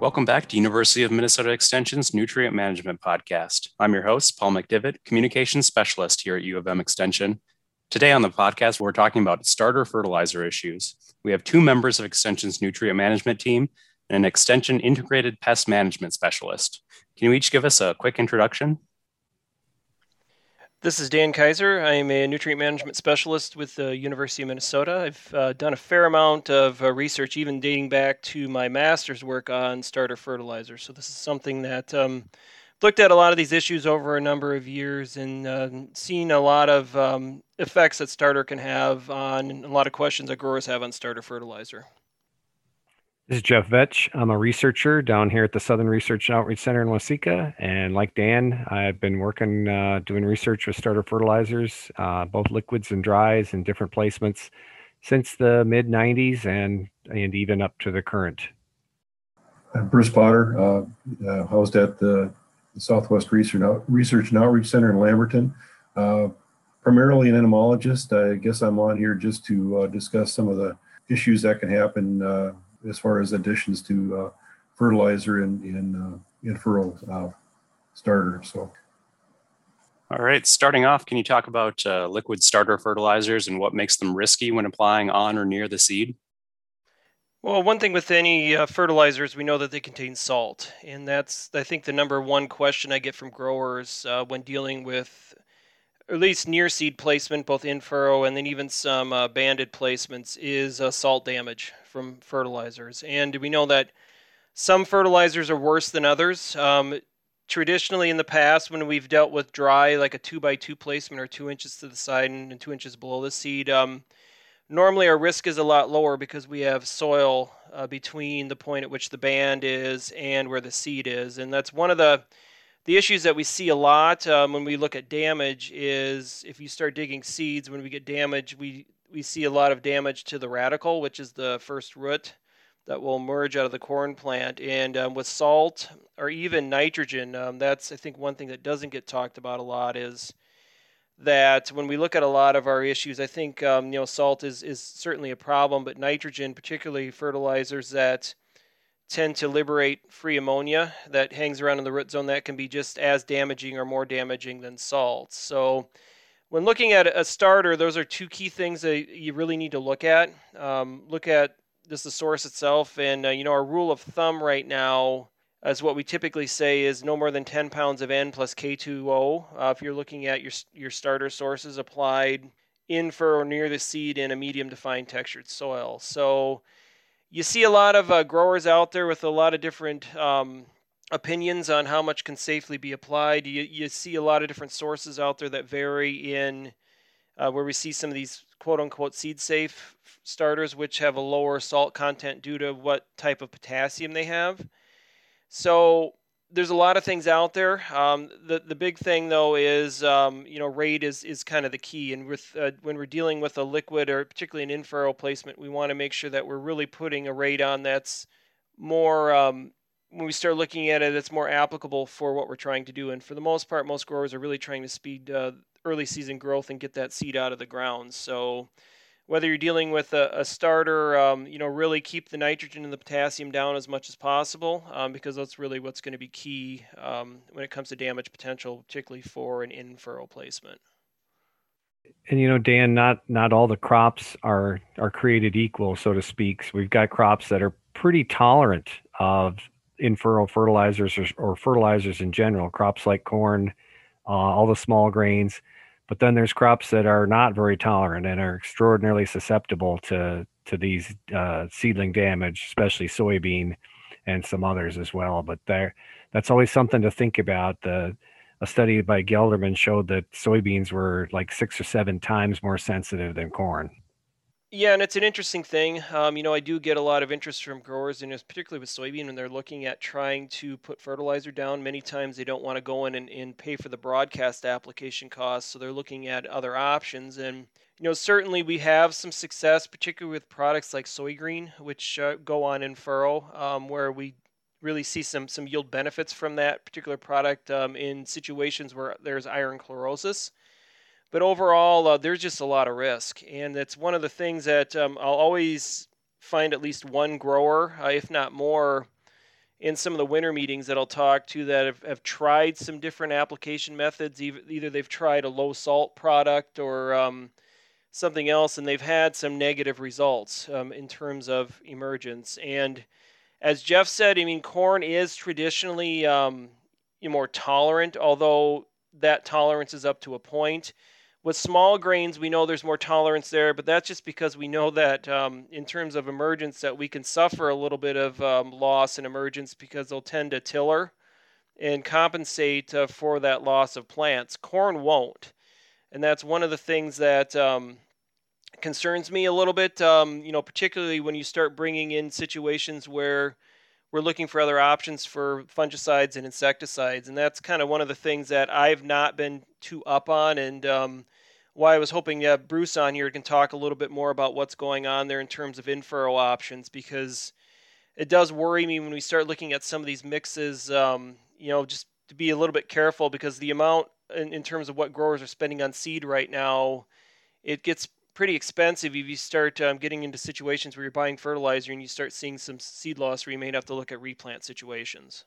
Welcome back to University of Minnesota Extension's Nutrient Management Podcast. I'm your host, Paul McDivitt, Communications Specialist here at U of M Extension. Today on the podcast, we're talking about starter fertilizer issues. We have two members of Extension's Nutrient Management team and an Extension Integrated Pest Management Specialist. Can you each give us a quick introduction? This is Dan Kaiser. I am a nutrient management specialist with the University of Minnesota. I've uh, done a fair amount of uh, research, even dating back to my master's work on starter fertilizer. So this is something that um, looked at a lot of these issues over a number of years and uh, seen a lot of um, effects that starter can have on a lot of questions that growers have on starter fertilizer. This is Jeff Vetsch. I'm a researcher down here at the Southern Research and Outreach Center in Waseca. And like Dan, I've been working uh, doing research with starter fertilizers, uh, both liquids and dries and different placements since the mid 90s and, and even up to the current. I'm Bruce Potter, uh, uh housed at the, the Southwest Research, Research and Outreach Center in Lamberton. Uh, primarily an entomologist. I guess I'm on here just to uh, discuss some of the issues that can happen as far as additions to uh, fertilizer in in uh, in furrow uh, starter. So. All right, starting off, can you talk about uh, liquid starter fertilizers and what makes them risky when applying on or near the seed? Well, one thing with any uh, fertilizers, we know that they contain salt, and that's I think the number one question I get from growers uh, when dealing with at least near seed placement, both in furrow and then even some uh, banded placements, is uh, salt damage from fertilizers. And we know that some fertilizers are worse than others. Um, traditionally, in the past, when we've dealt with dry, like a two by two placement or two inches to the side and, two inches below the seed, um, normally our risk is a lot lower because we have soil uh, between the point at which the band is and where the seed is. And that's one of the the issues that we see a lot um, when we look at damage is if you start digging seeds, when we get damage, we, we see a lot of damage to the radicle, which is the first root that will emerge out of the corn plant. And um, with salt or even nitrogen, um, that's, I think, one thing that doesn't get talked about a lot is that when we look at a lot of our issues, I think, um, you know, salt is, is certainly a problem, but nitrogen, particularly fertilizers that tend to liberate free ammonia that hangs around in the root zone that can be just as damaging or more damaging than salt. So when looking at a starter, those are two key things that you really need to look at. Um, look at just the source itself, and uh, you know our rule of thumb right now, as what we typically say, is no more than 10 pounds of N plus K2O. Uh, if you're looking at your your starter sources applied in for or near the seed in a medium to fine textured soil. So you see a lot of uh, growers out there with a lot of different um, opinions on how much can safely be applied. You, you see a lot of different sources out there that vary in uh, where we see some of these quote unquote seed safe starters, which have a lower salt content due to what type of potassium they have. So there's a lot of things out there. Um, the the big thing though is um, you know rate is is kind of the key, and with uh, when we're dealing with a liquid or particularly an in-furrow placement, we want to make sure that we're really putting a rate on that's more um, when we start looking at it, it's more applicable for what we're trying to do. And for the most part, most growers are really trying to speed uh, early season growth and get that seed out of the ground. So whether you're dealing with a, a starter, um, you know, really keep the nitrogen and the potassium down as much as possible um, because that's really what's going to be key um, when it comes to damage potential, particularly for an in-furrow placement. And you know, Dan, not not all the crops are are created equal, so to speak. So we've got crops that are pretty tolerant of in-furrow fertilizers or, or fertilizers in general. Crops like corn, uh, all the small grains but then there's crops that are not very tolerant and are extraordinarily susceptible to to these uh, seedling damage, especially soybean and some others as well. But there, that's always something to think about. The a study by Gelderman showed that soybeans were like six or seven times more sensitive than corn. Yeah, and it's an interesting thing. Um, you know, I do get a lot of interest from growers, and particularly with soybean, when they're looking at trying to put fertilizer down. Many times they don't want to go in and, and pay for the broadcast application costs, so they're looking at other options. And you know, certainly we have some success, particularly with products like Soygreen, which uh, go on in furrow, um, where we really see some some yield benefits from that particular product um, in situations where there's iron chlorosis. But overall, uh, there's just a lot of risk, and it's one of the things that um, I'll always find at least one grower, uh, if not more, in some of the winter meetings that I'll talk to that have, have tried some different application methods. Either they've tried a low salt product or um, something else, and they've had some negative results um, in terms of emergence. And as Jeff said, I mean, corn is traditionally um, more tolerant, although that tolerance is up to a point. With small grains, we know there's more tolerance there, but that's just because we know that um, in terms of emergence, that we can suffer a little bit of um, loss in emergence because they'll tend to tiller and compensate uh, for that loss of plants. Corn won't, and that's one of the things that um, concerns me a little bit. Um, you know, particularly when you start bringing in situations where we're looking for other options for fungicides and insecticides, and that's kind of one of the things that I've not been too up on, and um, why I was hoping to have Bruce on here can talk a little bit more about what's going on there in terms of in-furrow options, because it does worry me when we start looking at some of these mixes. Um, you know, just to be a little bit careful because the amount in, in terms of what growers are spending on seed right now, it gets pretty expensive if you start um, getting into situations where you're buying fertilizer and you start seeing some seed loss where you may have to look at replant situations.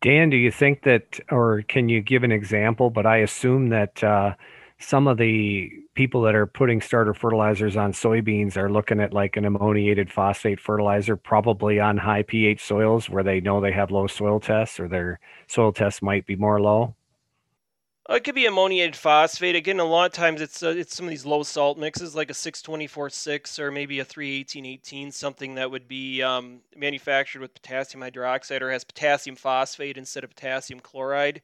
Dan, do you think that, or can you give an example? But I assume that uh, some of the people that are putting starter fertilizers on soybeans are looking at like an ammoniated phosphate fertilizer, probably on high pH soils where they know they have low soil tests or their soil tests might be more low. Uh, it could be ammoniated phosphate. Again, a lot of times it's uh, it's some of these low salt mixes, like a 624-6 or maybe a 318-18, something that would be um, manufactured with potassium hydroxide or has potassium phosphate instead of potassium chloride.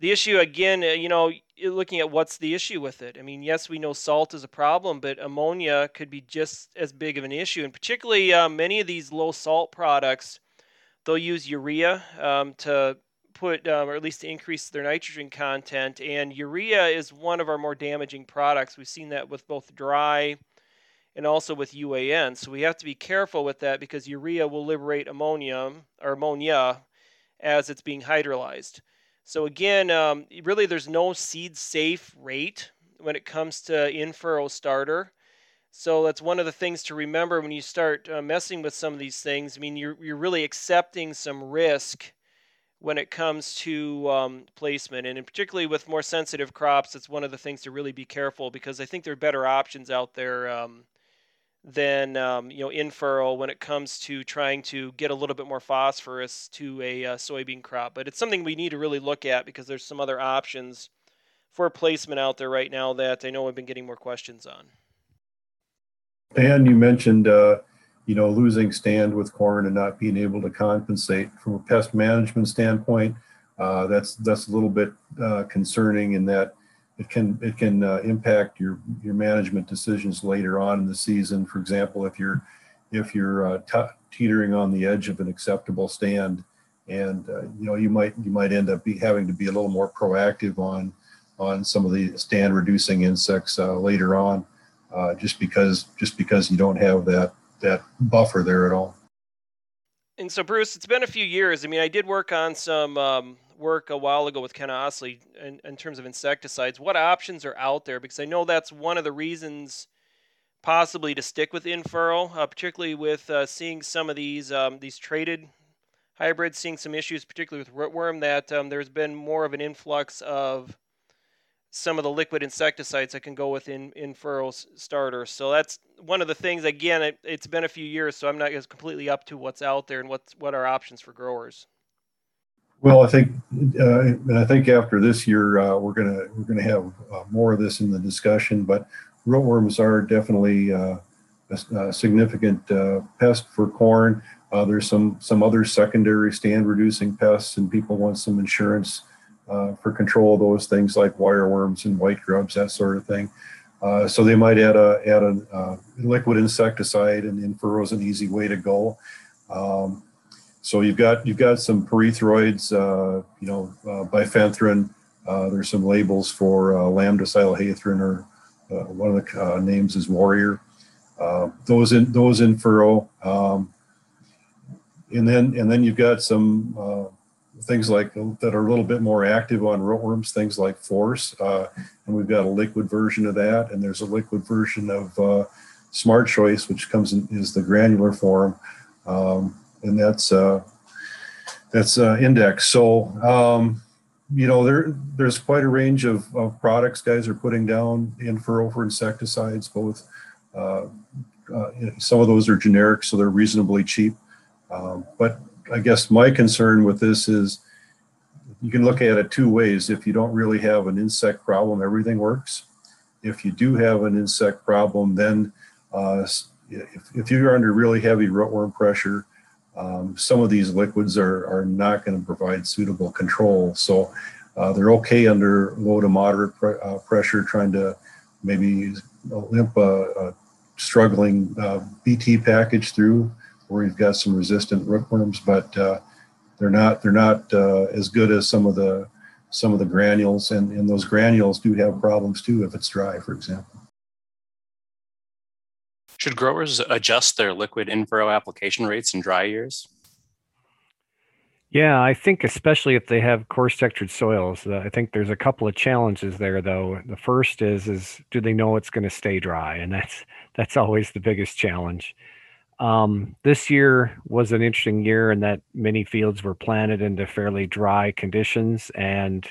The issue, again, uh, you know, looking at what's the issue with it. I mean, yes, we know salt is a problem, but ammonia could be just as big of an issue. And particularly uh, many of these low salt products, they'll use urea um, to put, um, or at least to increase their nitrogen content. And urea is one of our more damaging products. We've seen that with both dry and also with UAN. So we have to be careful with that because urea will liberate ammonium or ammonia as it's being hydrolyzed. So again, um, really, there's no seed safe rate when it comes to in furrow starter. So that's one of the things to remember when you start uh, messing with some of these things. I mean, you're, you're really accepting some risk when it comes to um, placement, and particularly with more sensitive crops, it's one of the things to really be careful because I think there are better options out there um, than um, you know in furrow when it comes to trying to get a little bit more phosphorus to a uh, soybean crop. But it's something we need to really look at because there's some other options for placement out there right now that I know I've been getting more questions on. And you mentioned uh, you know, losing stand with corn and not being able to compensate from a pest management standpoint. Uh, that's that's a little bit uh, concerning in that it can it can uh, impact your your management decisions later on in the season. For example, if you're if you're uh, teetering on the edge of an acceptable stand, and uh, you know you might you might end up be having to be a little more proactive on on some of the stand reducing insects uh, later on, just because just because you don't have that that buffer there at all. And so, Bruce, it's been a few years. I mean, I did work on some um, work a while ago with Ken Ostlie in, in, terms of insecticides. What options are out there? Because I know that's one of the reasons possibly to stick with in-furrow, uh, particularly with uh, seeing some of these um, these traited hybrids, seeing some issues, particularly with rootworm, that um, there's been more of an influx of some of the liquid insecticides that can go with in furrow starters. So that's one of the things. Again, it, has been a few years, so I'm not as completely up to what's out there and what's what are options for growers. Well, I think, uh, and I think after this year, uh, we're gonna we're gonna have uh, more of this in the discussion. But rootworms are definitely uh, a, a, significant uh, pest for corn. Uh, there's some some other secondary stand reducing pests, and people want some insurance uh, for control of those things like wireworms and white grubs, that sort of thing. Uh, so they might add a add a uh, liquid insecticide, and in-furrow is an easy way to go. Um, so you've got you've got some pyrethroids, uh, you know, uh, bifenthrin. Uh, there's some labels for lambda-cyhalothrin, or one of the names is Warrior. those in those in furrow, um, and then and then you've got some things like that are a little bit more active on rootworms, things like Force, uh, and we've got a liquid version of that, and there's a liquid version of uh, Smart Choice, which comes in is the granular form. Um, and that's uh, that's uh, index. So um, you know there there's quite a range of, of products guys are putting down in furrow for insecticides. Both uh, uh, some of those are generic, so they're reasonably cheap. Um, but I guess my concern with this is you can look at it two ways. If you don't really have an insect problem, everything works. If you do have an insect problem, then uh, if, if you're under really heavy rootworm pressure, um, some of these liquids are, are not going to provide suitable control. So uh, they're okay under low to moderate uh, pressure, trying to maybe limp a, a struggling uh, BT package through where you've got some resistant rootworms, but uh, they're not they're not uh, as good as some of the some of the granules, and, and those granules do have problems too if it's dry, for example. Should growers adjust their liquid in-furrow application rates in dry years? Yeah, I think especially if they have coarse textured soils, uh, I think there's a couple of challenges there though. The first is is do they know it's going to stay dry, and that's that's always the biggest challenge. Um, this year was an interesting year in that many fields were planted into fairly dry conditions, and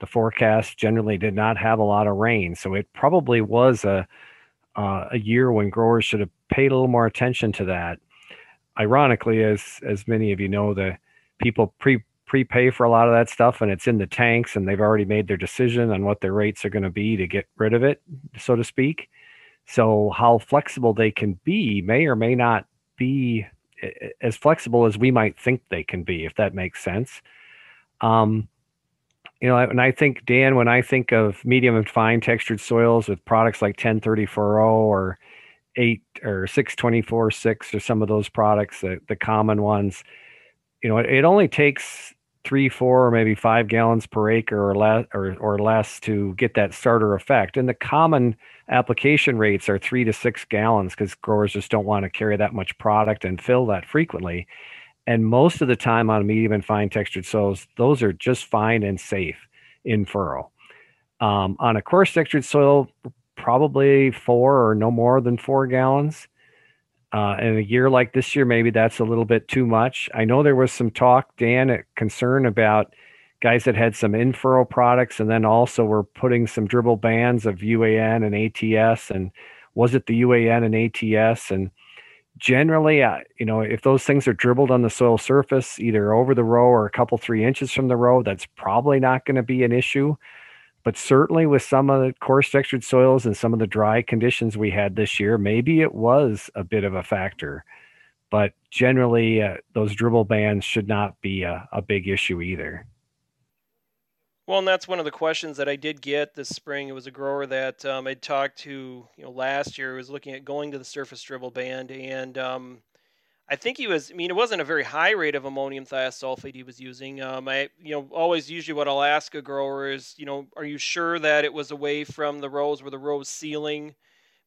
the forecast generally did not have a lot of rain, so it probably was a uh, a year when growers should have paid a little more attention to that. Ironically, as as many of you know, the people pre prepay for a lot of that stuff, and it's in the tanks, and they've already made their decision on what their rates are going to be to get rid of it, so to speak. So, how flexible they can be may or may not be as flexible as we might think they can be, if that makes sense. Um, you know, and I think Dan, when I think of medium and fine textured soils with products like 1030 furrow or eight or 624 six or some of those products, the, the common ones, you know, it, it only takes three, four, or maybe five gallons per acre or less or, or less to get that starter effect. And the common application rates are three to six gallons because growers just don't want to carry that much product and fill that frequently. And most of the time on medium and fine textured soils, those are just fine and safe in furrow. Um, on a coarse textured soil, probably four or no more than four gallons. Uh, in a year like this year, maybe that's a little bit too much. I know there was some talk, Dan, concern about guys that had some in products and then also were putting some dribble bands of UAN and ATS. And was it the UAN and ATS? And generally, uh, you know, if those things are dribbled on the soil surface, either over the row or a couple, three inches from the row, that's probably not going to be an issue. But certainly with some of the coarse textured soils and some of the dry conditions we had this year, maybe it was a bit of a factor. But generally, uh, those dribble bands should not be a, a big issue either. Well, and that's one of the questions that I did get this spring. It was a grower that um, I'd talked to, you know, last year. was looking at going to the surface dribble band, and um, I think he was. I mean, it wasn't a very high rate of ammonium thiosulfate he was using. Um, I, you know, always usually what I'll ask a grower is, you know, are you sure that it was away from the rows where the row's sealing?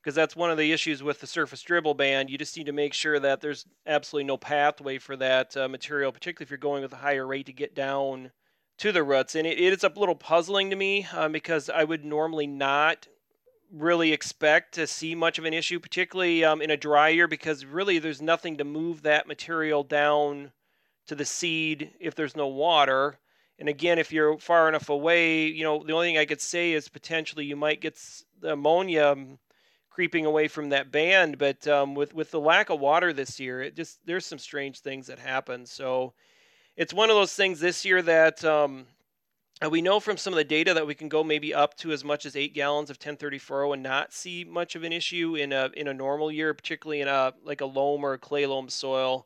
Because that's one of the issues with the surface dribble band. You just need to make sure that there's absolutely no pathway for that uh, material, particularly if you're going with a higher rate to get down to the roots, and it, it's a little puzzling to me um, because I would normally not really expect to see much of an issue, particularly um, in a dry year, because really there's nothing to move that material down to the seed if there's no water. And again, if you're far enough away, you know, the only thing I could say is potentially you might get the ammonia um, creeping away from that band. But um, with with the lack of water this year, it just there's some strange things that happen. So it's one of those things this year that um, uh, we know from some of the data that we can go maybe up to as much as eight gallons of 1030 furrow and not see much of an issue in a in a normal year, particularly in a like a loam or a clay loam soil.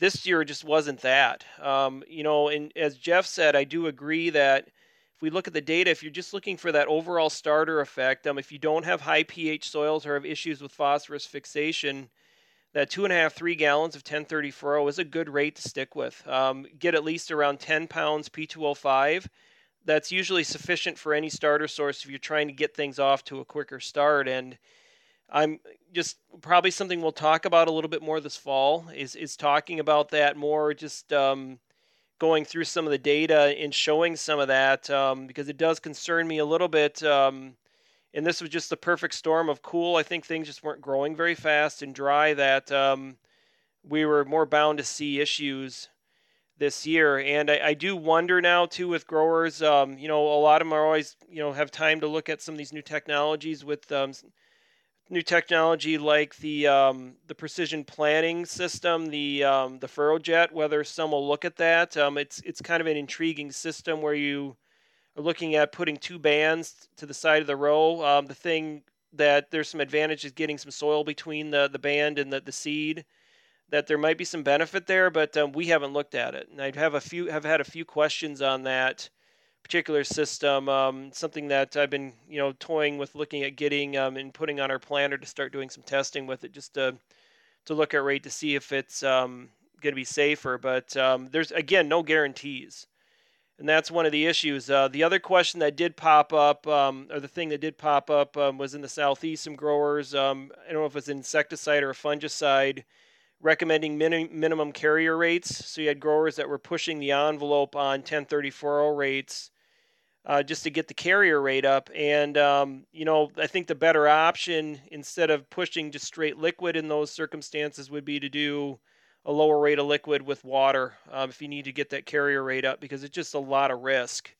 This year just wasn't that. Um, you know, and as Jeff said, I do agree that if we look at the data, if you're just looking for that overall starter effect, um, if you don't have high pH soils or have issues with phosphorus fixation, that two and a half, three gallons of 1030 furrow is a good rate to stick with. Um, get at least around 10 pounds P2O5. That's usually sufficient for any starter source if you're trying to get things off to a quicker start. And I'm just probably something we'll talk about a little bit more this fall is, is talking about that more, just um, going through some of the data and showing some of that um, because it does concern me a little bit um, and this was just the perfect storm of cool. I think things just weren't growing very fast and dry. That um, we were more bound to see issues this year. And I, I do wonder now too with growers. Um, you know, a lot of them are always you know have time to look at some of these new technologies with um, new technology like the um, the precision planting system, the um, the FurrowJet. Whether some will look at that, um, it's it's kind of an intriguing system where you are looking at putting two bands to the side of the row. Um, the thing that there's some advantages getting some soil between the the band and the the seed that there might be some benefit there, but um, we haven't looked at it. And I have a few have had a few questions on that particular system. Um, something that I've been you know toying with looking at getting um, and putting on our planner to start doing some testing with it, just to to look at rate to see if it's um, going to be safer. But um, there's again no guarantees. And that's one of the issues. Uh, the other question that did pop up, um, or the thing that did pop up, was in the southeast. Some growers, I don't know if it's insecticide or fungicide, recommending min- minimum carrier rates. So you had growers that were pushing the envelope on 1034 rates uh, just to get the carrier rate up. And, um, you know, I think the better option instead of pushing just straight liquid in those circumstances would be to do a lower rate of liquid with water um, if you need to get that carrier rate up because it's just a lot of risk.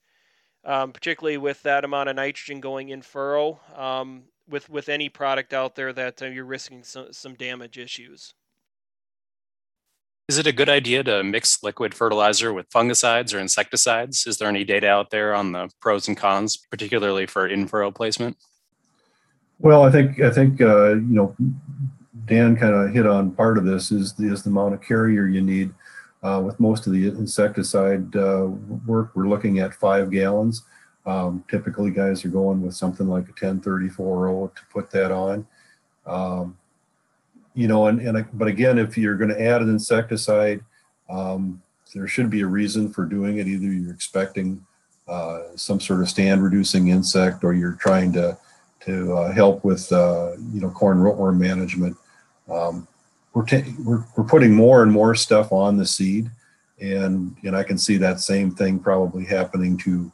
Um, particularly with that amount of nitrogen going in furrow, um, with with any product out there that uh, you're risking some, some damage issues. Is it a good idea to mix liquid fertilizer with fungicides or insecticides? Is there any data out there on the pros and cons, particularly for in-furrow placement? Well, I think I think uh, you know Dan kind of hit on part of this is the, is the amount of carrier you need. Uh, with most of the insecticide uh, work, we're looking at five gallons. Um, typically, guys are going with something like a 1034 to put that on. Um, you know, and, and but again, if you're going to add an insecticide, um, there should be a reason for doing it. Either you're expecting uh, some sort of stand reducing insect, or you're trying to to uh, help with uh, you know corn rootworm management. Um, we're, ta- we're we're putting more and more stuff on the seed, and and I can see that same thing probably happening to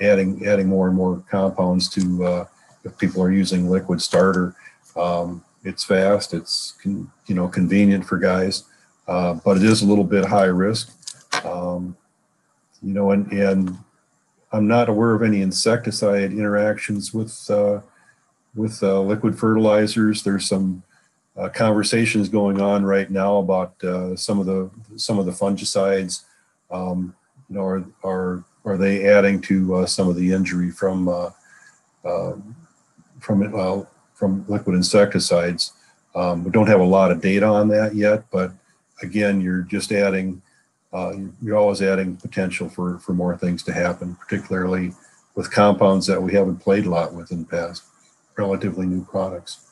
adding adding more and more compounds to uh, if people are using liquid starter. Um, it's fast. It's con, you know convenient for guys, uh, but it is a little bit high risk. Um, you know, and and I'm not aware of any insecticide interactions with uh, with uh, liquid fertilizers. There's some uh, conversations going on right now about uh, some of the some of the fungicides. Um, you know, are are are they adding to uh, some of the injury from from it? Well, from liquid insecticides. Um, we don't have a lot of data on that yet, but again, you're just adding, uh, you're always adding potential for, for more things to happen, particularly with compounds that we haven't played a lot with in the past, relatively new products.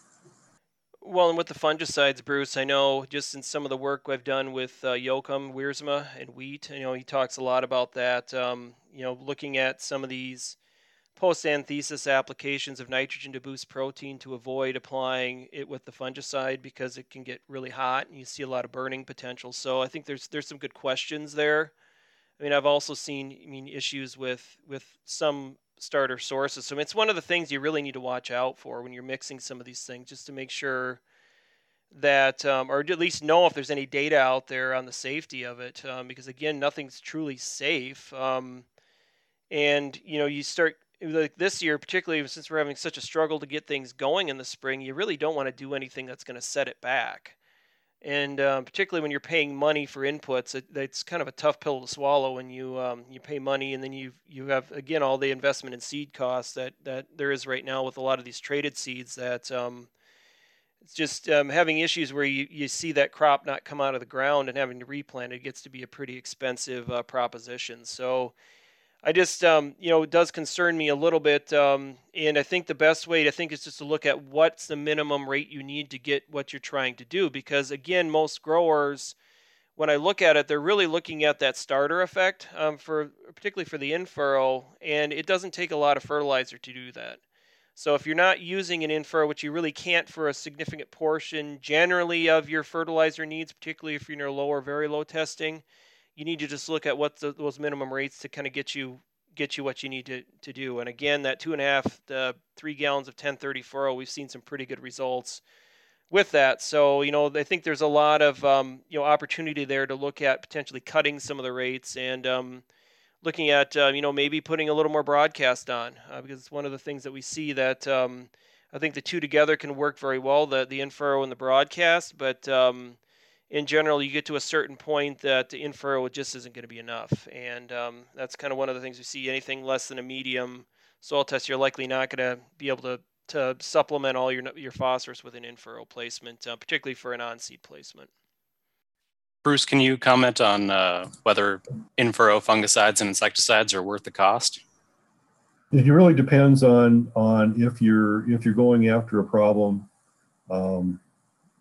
Well, and with the fungicides, Bruce, I know just in some of the work I've done with uh, Jochum Wiersma and wheat, you know, he talks a lot about that. Um, you know, looking at some of these post-anthesis applications of nitrogen to boost protein to avoid applying it with the fungicide because it can get really hot and you see a lot of burning potential. So I think there's there's some good questions there. I mean, I've also seen I mean issues with with some starter sources. So it's one of the things you really need to watch out for when you're mixing some of these things, just to make sure that, um, or at least know if there's any data out there on the safety of it, um, because again, nothing's truly safe. Um, and you know, you start like this year, particularly since we're having such a struggle to get things going in the spring, you really don't want to do anything that's going to set it back. And um, particularly when you're paying money for inputs, it, it's kind of a tough pill to swallow when you um, you pay money and then you you have again all the investment in seed costs that that there is right now with a lot of these traited seeds that um, it's just um, having issues where you, you see that crop not come out of the ground and having to replant it gets to be a pretty expensive uh, proposition. So I just, um, you know, it does concern me a little bit. Um, and I think the best way to think is just to look at what's the minimum rate you need to get what you're trying to do. Because again, most growers, when I look at it, they're really looking at that starter effect um, for particularly for the in-furrow, and it doesn't take a lot of fertilizer to do that. So if you're not using an in-furrow, which you really can't for a significant portion generally of your fertilizer needs, particularly if you're in a low or very low testing, you need to just look at what the, those minimum rates to kind of get you get you what you need to, to do. And again, that two and a half, the three gallons of 1034, we've seen some pretty good results with that. So, you know, I think there's a lot of, um, you know, opportunity there to look at potentially cutting some of the rates and um, looking at, uh, you know, maybe putting a little more broadcast on uh, because it's one of the things that we see that um, I think the two together can work very well, the, the info and the broadcast. But um, in general, you get to a certain point that the info just isn't going to be enough. And um, that's kind of one of the things we see anything less than a medium soil test, you're likely not going to be able to to supplement all your your phosphorus with an in-furrow placement, uh, particularly for an on-seed placement. Bruce, can you comment on uh, whether in-furrow fungicides and insecticides are worth the cost? It really depends on on if you're if you're going after a problem um,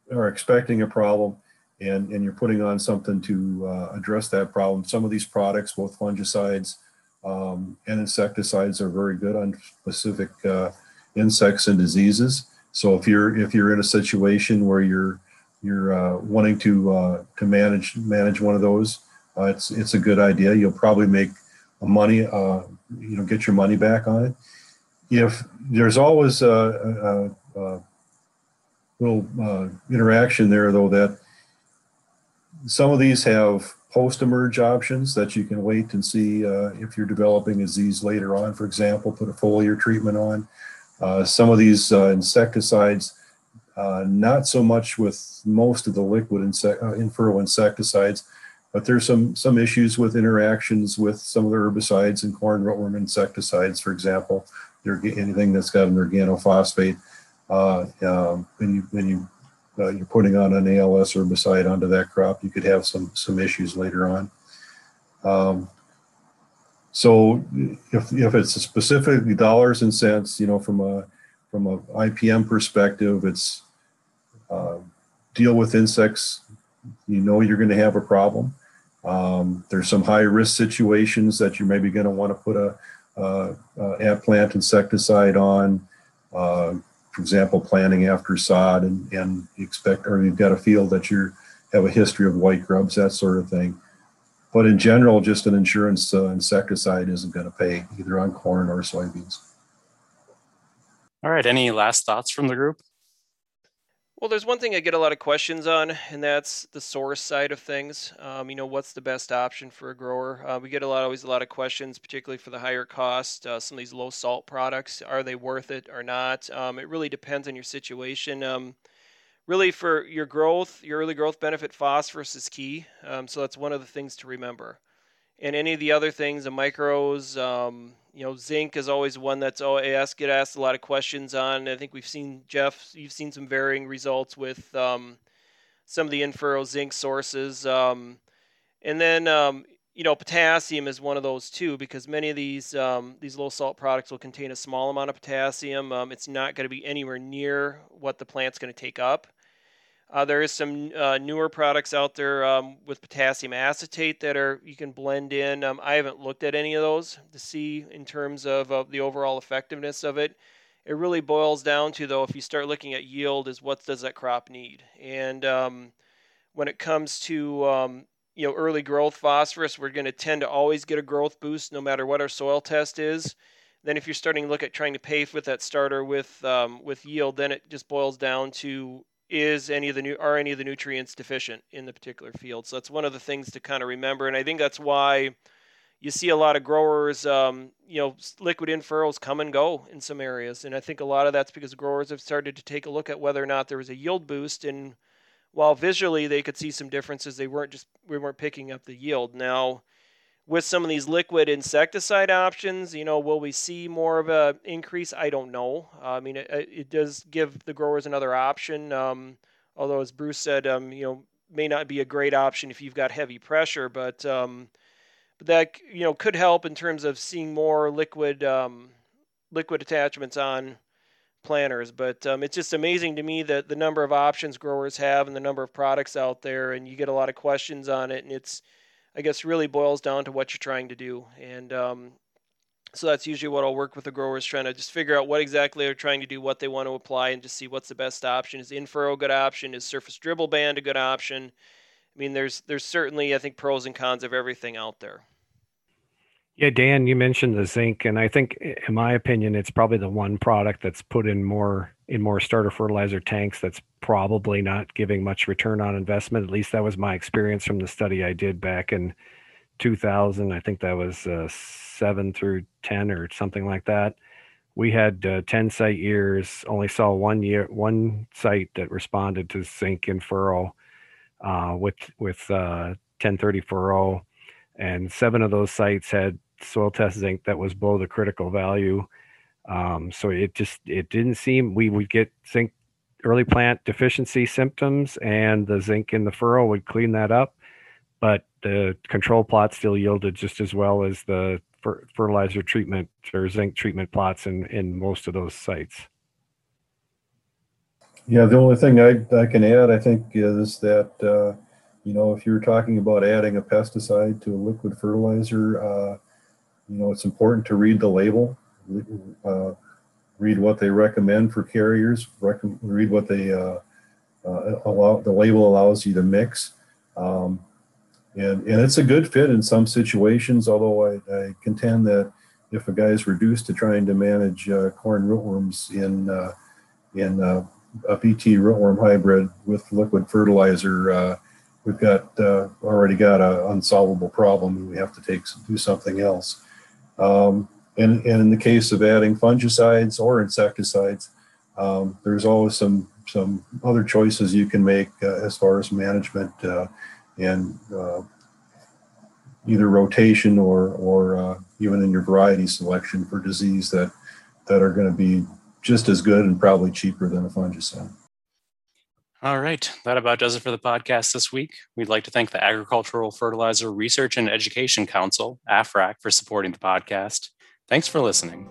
or expecting a problem, and and you're putting on something to uh, address that problem. Some of these products, both fungicides um, and insecticides, are very good on specific uh, insects and diseases. So if you're if you're in a situation where you're you're uh, wanting to uh, to manage manage one of those, uh, it's it's a good idea. You'll probably make money, uh, you know, get your money back on it. If there's always a, a, a little interaction there, though, that some of these have post-emerge options that you can wait and see uh, if you're developing a disease later on. For example, put a foliar treatment on. Uh, some of these uh, insecticides, uh, not so much with most of the liquid insect, uh, in-furrow insecticides, but there's some some issues with interactions with some of the herbicides and corn rootworm insecticides, for example. Anything that's got an organophosphate, uh, um, when you when you uh, you're putting on an ALS herbicide onto that crop, you could have some some issues later on. Um, so if, if it's specifically dollars and cents, you know, from a from a IPM perspective, it's uh, deal with insects. You know you're going to have a problem. Um, there's some high risk situations that you're maybe going to want to put a, a, a plant insecticide on. Uh, for example, planting after sod, and and expect or you've got a field that you have a history of white grubs, that sort of thing. But in general, just an insurance uh, insecticide isn't going to pay either on corn or soybeans. All right. Any last thoughts from the group? Well, there's one thing I get a lot of questions on, and that's the source side of things. Um, you know, what's the best option for a grower? Uh, we get a lot, always a lot of questions, particularly for the higher cost. Uh, some of these low salt products, are they worth it or not? Um, it really depends on your situation. Um, really for your growth, your early growth benefit, phosphorus is key. Um, so that's one of the things to remember. And any of the other things, the micros, um, you know, zinc is always one that's oh, asked, get asked a lot of questions on. I think we've seen Jeff, you've seen some varying results with um, some of the in-furrow zinc sources. Um, and then um, you know, potassium is one of those too because many of these um, these low salt products will contain a small amount of potassium. Um, it's not going to be anywhere near what the plant's going to take up. Uh, there is some uh, newer products out there um, with potassium acetate that are you can blend in. Um, I haven't looked at any of those to see in terms of, the overall effectiveness of it. It really boils down to though, if you start looking at yield, is what does that crop need? And um, when it comes to um, you know early growth phosphorus, we're going to tend to always get a growth boost no matter what our soil test is. Then if you're starting to look at trying to pay with that starter with um, with yield, then it just boils down to is any of the new are any of the nutrients deficient in the particular field. So that's one of the things to kind of remember, and I think that's why you see a lot of growers, um, you know, liquid in-furrows come and go in some areas, and I think a lot of that's because growers have started to take a look at whether or not there was a yield boost, and while visually they could see some differences, they weren't just we weren't picking up the yield. Now with some of these liquid insecticide options, you know, will we see more of a increase? I don't know. I mean, it, it, does give the growers another option. Um, although, as Bruce said, um, you know, may not be a great option if you've got heavy pressure, but um, but that you know could help in terms of seeing more liquid um, liquid attachments on planters. But um, it's just amazing to me that the number of options growers have and the number of products out there, and you get a lot of questions on it, and it's I guess really boils down to what you're trying to do. And um, so that's usually what I'll work with the growers, trying to just figure out what exactly they're trying to do, what they want to apply, and just see what's the best option. Is in-furrow a good option? Is surface dribble band a good option? I mean, there's there's certainly I think pros and cons of everything out there. Yeah, Dan, you mentioned the zinc, and I think, in my opinion, it's probably the one product that's put in more in more starter fertilizer tanks that's probably not giving much return on investment. At least that was my experience from the study I did back in 2000. I think that was uh, seven through 10 or something like that. We had uh, 10 site years, only saw one year, one site that responded to zinc and furrow uh, with with 1030 uh, furrow, and seven of those sites had soil test zinc that was below the critical value. Um, so it just it didn't seem we would get zinc early plant deficiency symptoms, and the zinc in the furrow would clean that up, but the control plot still yielded just as well as the fertilizer treatment or zinc treatment plots in in most of those sites. Yeah, the only thing I, I can add, I think, is that uh, you know if you're talking about adding a pesticide to a liquid fertilizer, uh, you know, it's important to read the label, uh, read what they recommend for carriers, rec- read what they uh, uh, allow. The label allows you to mix, um, and and it's a good fit in some situations. Although I, I contend that if a guy is reduced to trying to manage uh, corn rootworms in uh, in uh, a BT rootworm hybrid with liquid fertilizer, we've got already got an unsolvable problem, and we have to take do something else. Um, and, and in the case of adding fungicides or insecticides, um, there's always some some other choices you can make uh, as far as management uh, and uh, either rotation or or uh, even in your variety selection for disease that that are going to be just as good and probably cheaper than a fungicide. All right, that about does it for the podcast this week. We'd like to thank the Agricultural Fertilizer Research and Education Council, AFREC, for supporting the podcast. Thanks for listening.